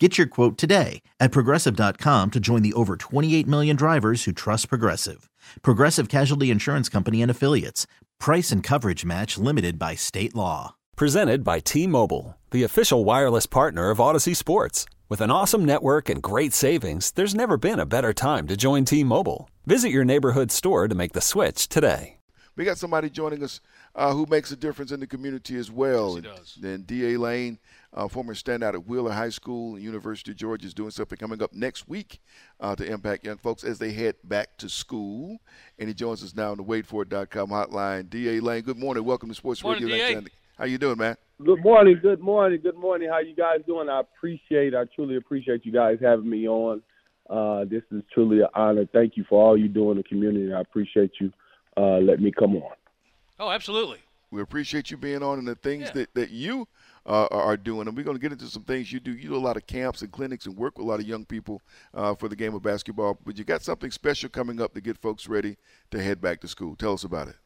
Get your quote today at progressive.com to join the over 28 million drivers who trust Progressive. Progressive Casualty Insurance Company and Affiliates. Price and coverage match limited by state law. Presented by T Mobile, the official wireless partner of Audacy Sports. With an awesome network and great savings, there's never been a better time to join T Mobile. Visit your neighborhood store to make the switch today. We got somebody joining us uh, who makes a difference in the community as well. Yes, he does. Then D.A. Lane, uh, former standout at Wheeler High School, University of Georgia, is doing something coming up next week uh, to impact young folks as they head back to school. And he joins us now on the waitforit.com hotline. D.A. Lane, good morning. Welcome to Sports Morning, Radio. D.A. How you doing, man? Good morning, good morning, good morning. How you guys doing? I appreciate, I truly appreciate you guys having me on. Uh, this is truly an honor. Thank you for all you do in the community. I appreciate you uh, letting me come on. Oh, absolutely. We appreciate you being on and the things Yeah. that, that you uh, are doing. And we're going to get into some things you do. You do a lot of camps and clinics and work with a lot of young people uh, for the game of basketball. But you got something special coming up to get folks ready to head back to school. Tell us about it.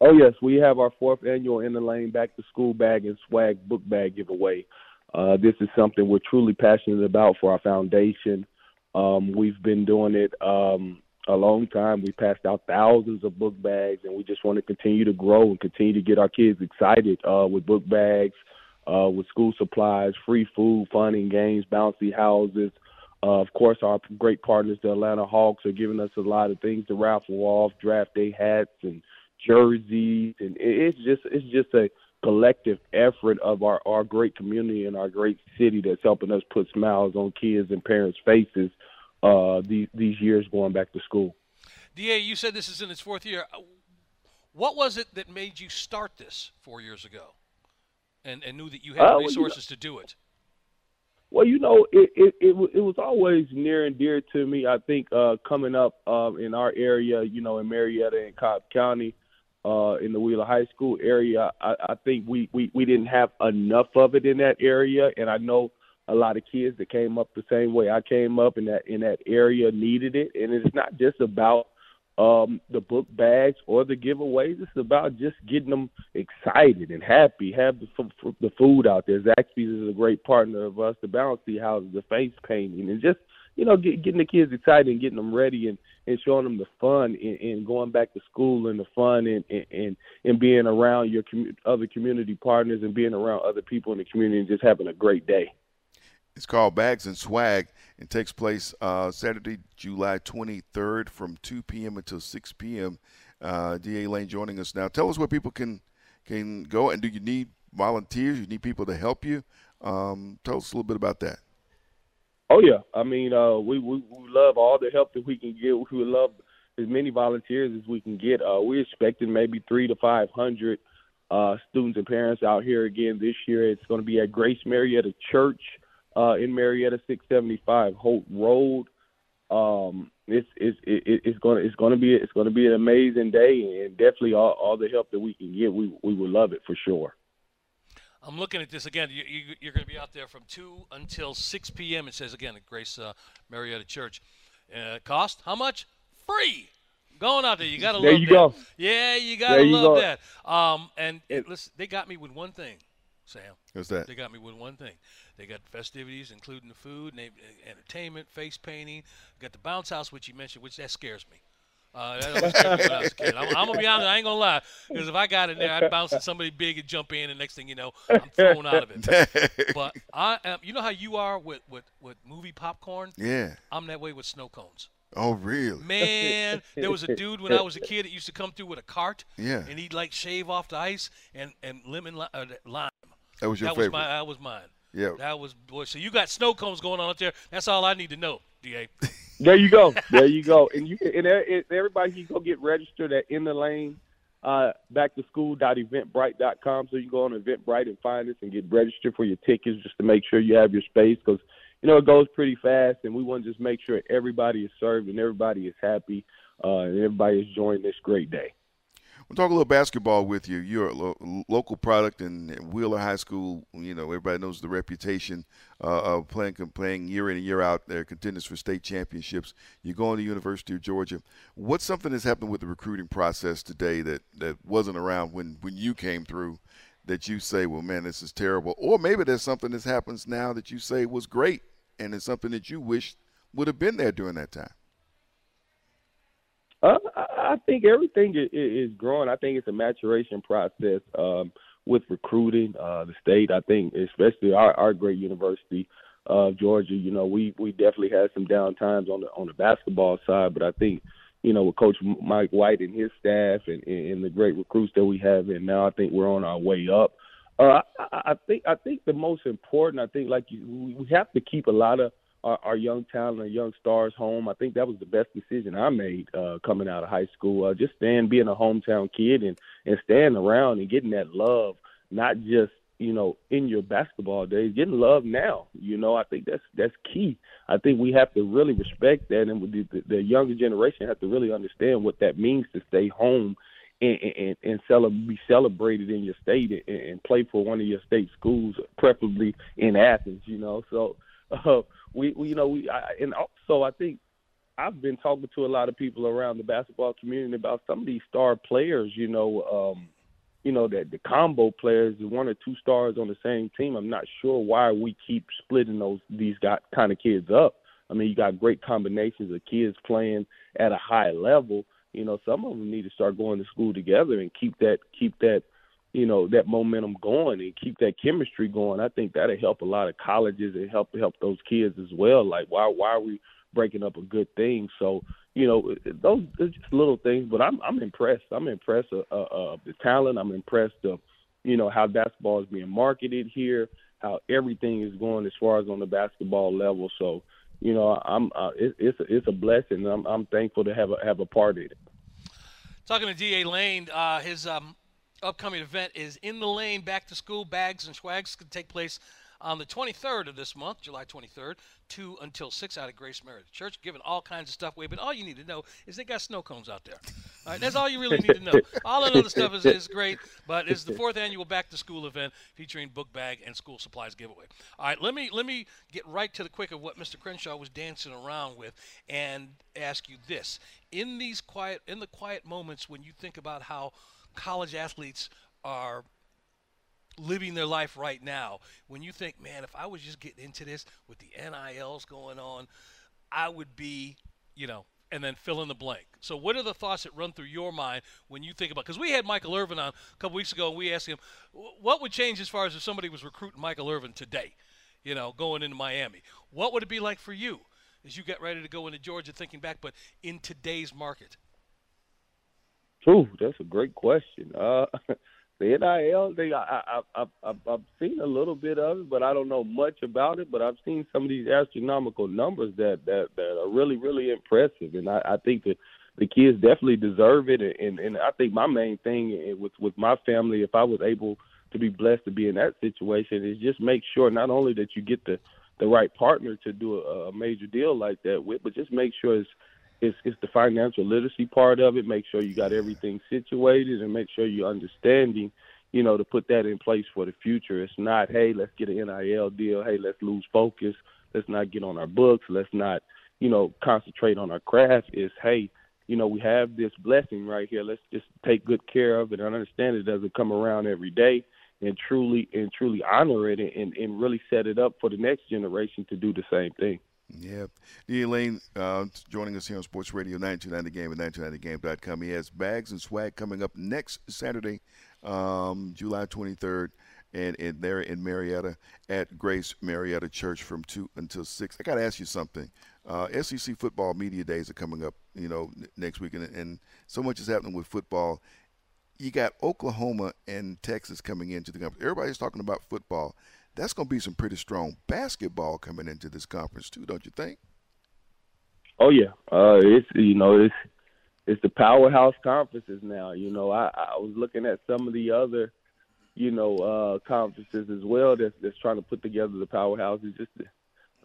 Oh yes, we have our fourth annual In the Lane Back to School Bag and Swag Book Bag giveaway. Uh, this is something we're truly passionate about for our foundation. Um, we've been doing it um, a long time. We passed out thousands of book bags, and we just want to continue to grow and continue to get our kids excited uh, with book bags, uh, with school supplies, free food, fun and games, bouncy houses. Uh, of course, our great partners, the Atlanta Hawks, are giving us a lot of things to raffle off, draft day hats and jerseys, and it's just it's just a collective effort of our our great community and our great city that's helping us put smiles on kids and parents' faces uh, these these years going back to school. Da, you said this is in its fourth year. What was it that made you start this four years ago, and and knew that you had Uh, the well, you know- resources to do it? Well, you know, it it it, it was always near and dear to me. I think uh, coming up um, in our area, you know, in Marietta and Cobb County, uh, in the Wheeler High School area, I, I think we, we we didn't have enough of it in that area, and I know a lot of kids that came up the same way I came up in that in that area needed it. And it's not just about um, the book bags or the giveaways. It's about just getting them excited and happy. Have the, f- the food out there. Zaxby's is a great partner of us. The bouncy houses, the face painting, and just you know get, getting the kids excited and getting them ready and, and showing them the fun and, and going back to school and the fun and and, and, being around your commu- other community partners and being around other people in the community and just having a great day. It's called Bags and Swag. and takes place uh, Saturday, July 23rd from 2 p.m. until 6 p.m. Uh, D.A. Lane joining us now. Tell us where people can can go, and do you need volunteers? You need people to help you? Um, tell us a little bit about that. Oh yeah, I mean, uh, we, we we love all the help that we can get. We love as many volunteers as we can get. Uh, we're expecting maybe three to five hundred uh, students and parents out here again this year. It's going to be at Grace Marietta Church uh, in Marietta, six seventy five Holt Road. Um, it's it's it, it's going to it's going to be it's going to be an amazing day, and definitely all, all the help that we can get, we we would love it for sure. I'm looking at this again. You, you, you're going to be out there from 2 until 6 p.m. It says again at Grace uh, Marietta Church. Uh, cost? How much? Free. Going out there, you got to love that. There love you that. go. Yeah, you got to There you love go. that. Um, and It- listen, they got me with one thing, Sam. What's that? They got me with one thing. They got festivities, including the food, and entertainment, face painting. Got the bounce house, which you mentioned, which that scares me. Uh, that scared me when I was a kid. I'm, I'm gonna be honest. I ain't gonna lie, because if I got in there, I'd bounce at somebody big and jump in, and next thing you know, I'm thrown out of it. But I am. You know how you are with with with movie popcorn. yeah. I'm that way with snow cones. Oh, really? Man, there was a dude when I was a kid that used to come through with a cart, Yeah. and he'd like shave off the ice and and lemon uh, lime. That was your that favorite. was my that was mine. Yeah. That was boy. So you got snow cones going on out there. That's all I need to know, Da. There you go. There you go. And you can, and everybody can go get registered at in the lane uh, back to school.eventbrite.com. So you can go on Eventbrite and find us and get registered for your tickets just to make sure you have your space because you know it goes pretty fast, and we want to just make sure everybody is served and everybody is happy uh, and everybody is enjoying this great day. We'll talk a little basketball with you. You're a lo- local product in Wheeler High School. You know, everybody knows the reputation uh, of playing, playing year in and year out. They're contenders for state championships. You're going to University of Georgia. What's something that's happened with the recruiting process today that, that wasn't around when, when you came through that you say, well, man, this is terrible? Or maybe there's something that happens now that you say was great and it's something that you wish would have been there during that time. Uh, I think everything is growing. I think it's a maturation process um, with recruiting. Uh, the state, I think, especially our, our great university of Georgia. You know, we we definitely had some down times on the on the basketball side, but I think, you know, with Coach Mike White and his staff and, and the great recruits that we have, and now I think we're on our way up. Uh, I, I think I think the most important, I think, like you, we have to keep a lot of our, our young talent and young stars home. I think that was the best decision I made uh, coming out of high school. Uh, just staying, being a hometown kid, and and staying around and getting that love, not just you know in your basketball days, getting love now. You know, I think that's that's key. I think we have to really respect that, and the, the, the younger generation have to really understand what that means to stay home and and, and cele- be celebrated in your state and, and play for one of your state schools, preferably in Athens. You know, so uh, we, we you know we I, and also I think I've been talking to a lot of people around the basketball community about some of these star players. You know, um, you know that the combo players, one or two stars on the same team. I'm not sure why we keep splitting those these got kind of kids up. I mean, you got great combinations of kids playing at a high level. You know, some of them need to start going to school together and keep that keep that you know that momentum going and keep that chemistry going. I think that'll help a lot of colleges and help help those kids as well. Like why why are we breaking up a good thing? So you know those are just little things, but I'm I'm impressed. I'm impressed of, uh, of the talent. I'm impressed of you know how basketball is being marketed here, how everything is going as far as on the basketball level. So you know I'm uh, it, it's a, it's a blessing. I'm I'm thankful to have a have a part in it. Talking to Da Lane, uh, his um, upcoming event is In the Lane Back to School Bags and Swags can take place on the 23rd of this month, July 23rd, 2 until 6 out of Grace Marietta Church, giving all kinds of stuff away. But all you need to know is they got snow cones out there. All right, that's all you really need to know. All that other stuff is, is great, but it's the fourth annual Back to School event featuring book bag and school supplies giveaway. All right, let me let me get right to the quick of what Mr. Crenshaw was dancing around with and ask you this: in these quiet in the quiet moments when you think about how college athletes are living their life right now. When you think, man, if I was just getting into this with the NILs going on, I would be, you know, and then fill in the blank. So, what are the thoughts that run through your mind when you think about? Because we had Michael Irvin on a couple weeks ago, and we asked him what would change as far as if somebody was recruiting Michael Irvin today, you know, going into Miami. What would it be like for you as you get ready to go into Georgia, thinking back, but in today's market? Ooh, that's a great question. Uh, the NIL thing, I, I, I, I've seen a little bit of it, but I don't know much about it. But I've seen some of these astronomical numbers that that, that are really, really impressive, and I, I think that the kids definitely deserve it. And, and I think my main thing with with my family, if I was able to be blessed to be in that situation, is just make sure not only that you get the the right partner to do a, a major deal like that with, but just make sure it's it's, it's the financial literacy part of it. Make sure you got everything situated and make sure you're understanding, you know, to put that in place for the future. It's not, hey, let's get an NIL deal. Hey, let's lose focus. Let's not get on our books. Let's not, you know, concentrate on our craft. Is hey, you know, we have this blessing right here. Let's just take good care of it and understand it doesn't come around every day and truly and truly honor it and, and really set it up for the next generation to do the same thing. Yeah. D. Lane uh, joining us here on Sports Radio 929 The Game at 929TheGame.com. He has bags and swag coming up next Saturday, um, July 23rd, and, and there in Marietta at Grace Marietta Church from 2 until 6. I got to ask you something. Uh, SEC football media days are coming up, you know, next week, and, and so much is happening with football. You got Oklahoma and Texas coming into the conference. Everybody's talking about football that's going to be some pretty strong basketball coming into this conference too, don't you think? Oh yeah, uh, it's you know it's it's the powerhouse conferences now. You know, I, I was looking at some of the other you know uh, conferences as well that's that's trying to put together the powerhouses. Just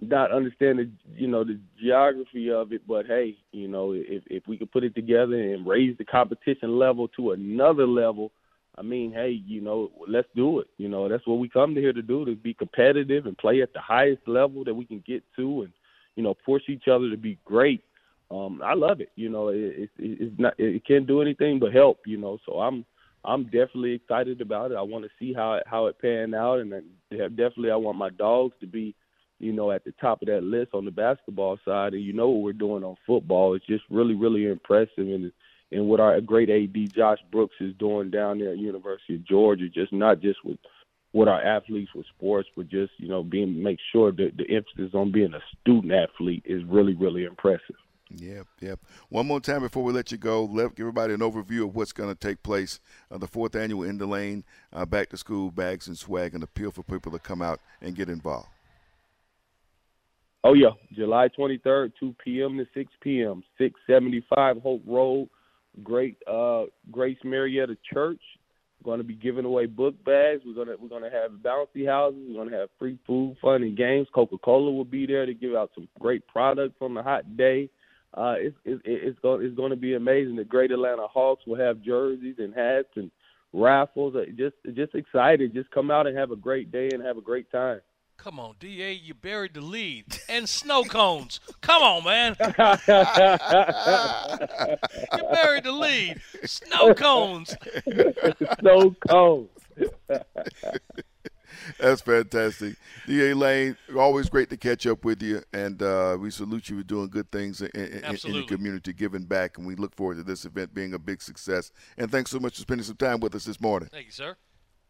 not understand the you know the geography of it, but hey, you know if if we could put it together and raise the competition level to another level, I mean, hey, you know, let's do it. You know, that's what we come to here to do to be competitive and play at the highest level that we can get to, and you know, push each other to be great. Um, I love it. You know, it, it, it's not it can't do anything but help. You know, so I'm I'm definitely excited about it. I want to see how it, how it pan out, and definitely I want my dogs to be you know, at the top of that list on the basketball side. And you know what we're doing on football. It's just really, really impressive. And and what our great AD Josh Brooks is doing down there at University of Georgia, just not just with what our athletes with sports, but just you know being make sure that the emphasis on being a student athlete is really, really impressive. Yep, yep. One more time before we let you go, let give everybody an overview of what's going to take place. Uh, the fourth annual In the Lane uh, Back to School Bags and Swag, and appeal for people to come out and get involved. Oh yeah, July 23rd, 2 p.m. to 6 p.m. 675 Hope Road, Great uh, Grace Marietta Church. We're going to be giving away book bags. We're gonna we're gonna have bouncy houses. We're gonna have free food, fun, and games. Coca Cola will be there to give out some great products on the hot day. Uh, it's it's it's going it's going to be amazing. The Great Atlanta Hawks will have jerseys and hats and raffles. Just just excited. Just come out and have a great day and have a great time. Come on, DA, you buried the lead. And snow cones. Come on, man. you buried the lead. Snow cones. snow cones. That's fantastic. DA Lane, always great to catch up with you, and uh, we salute you for doing good things in, in, in, the community, giving back, and we look forward to this event being a big success. And thanks so much for spending some time with us this morning. Thank you, sir.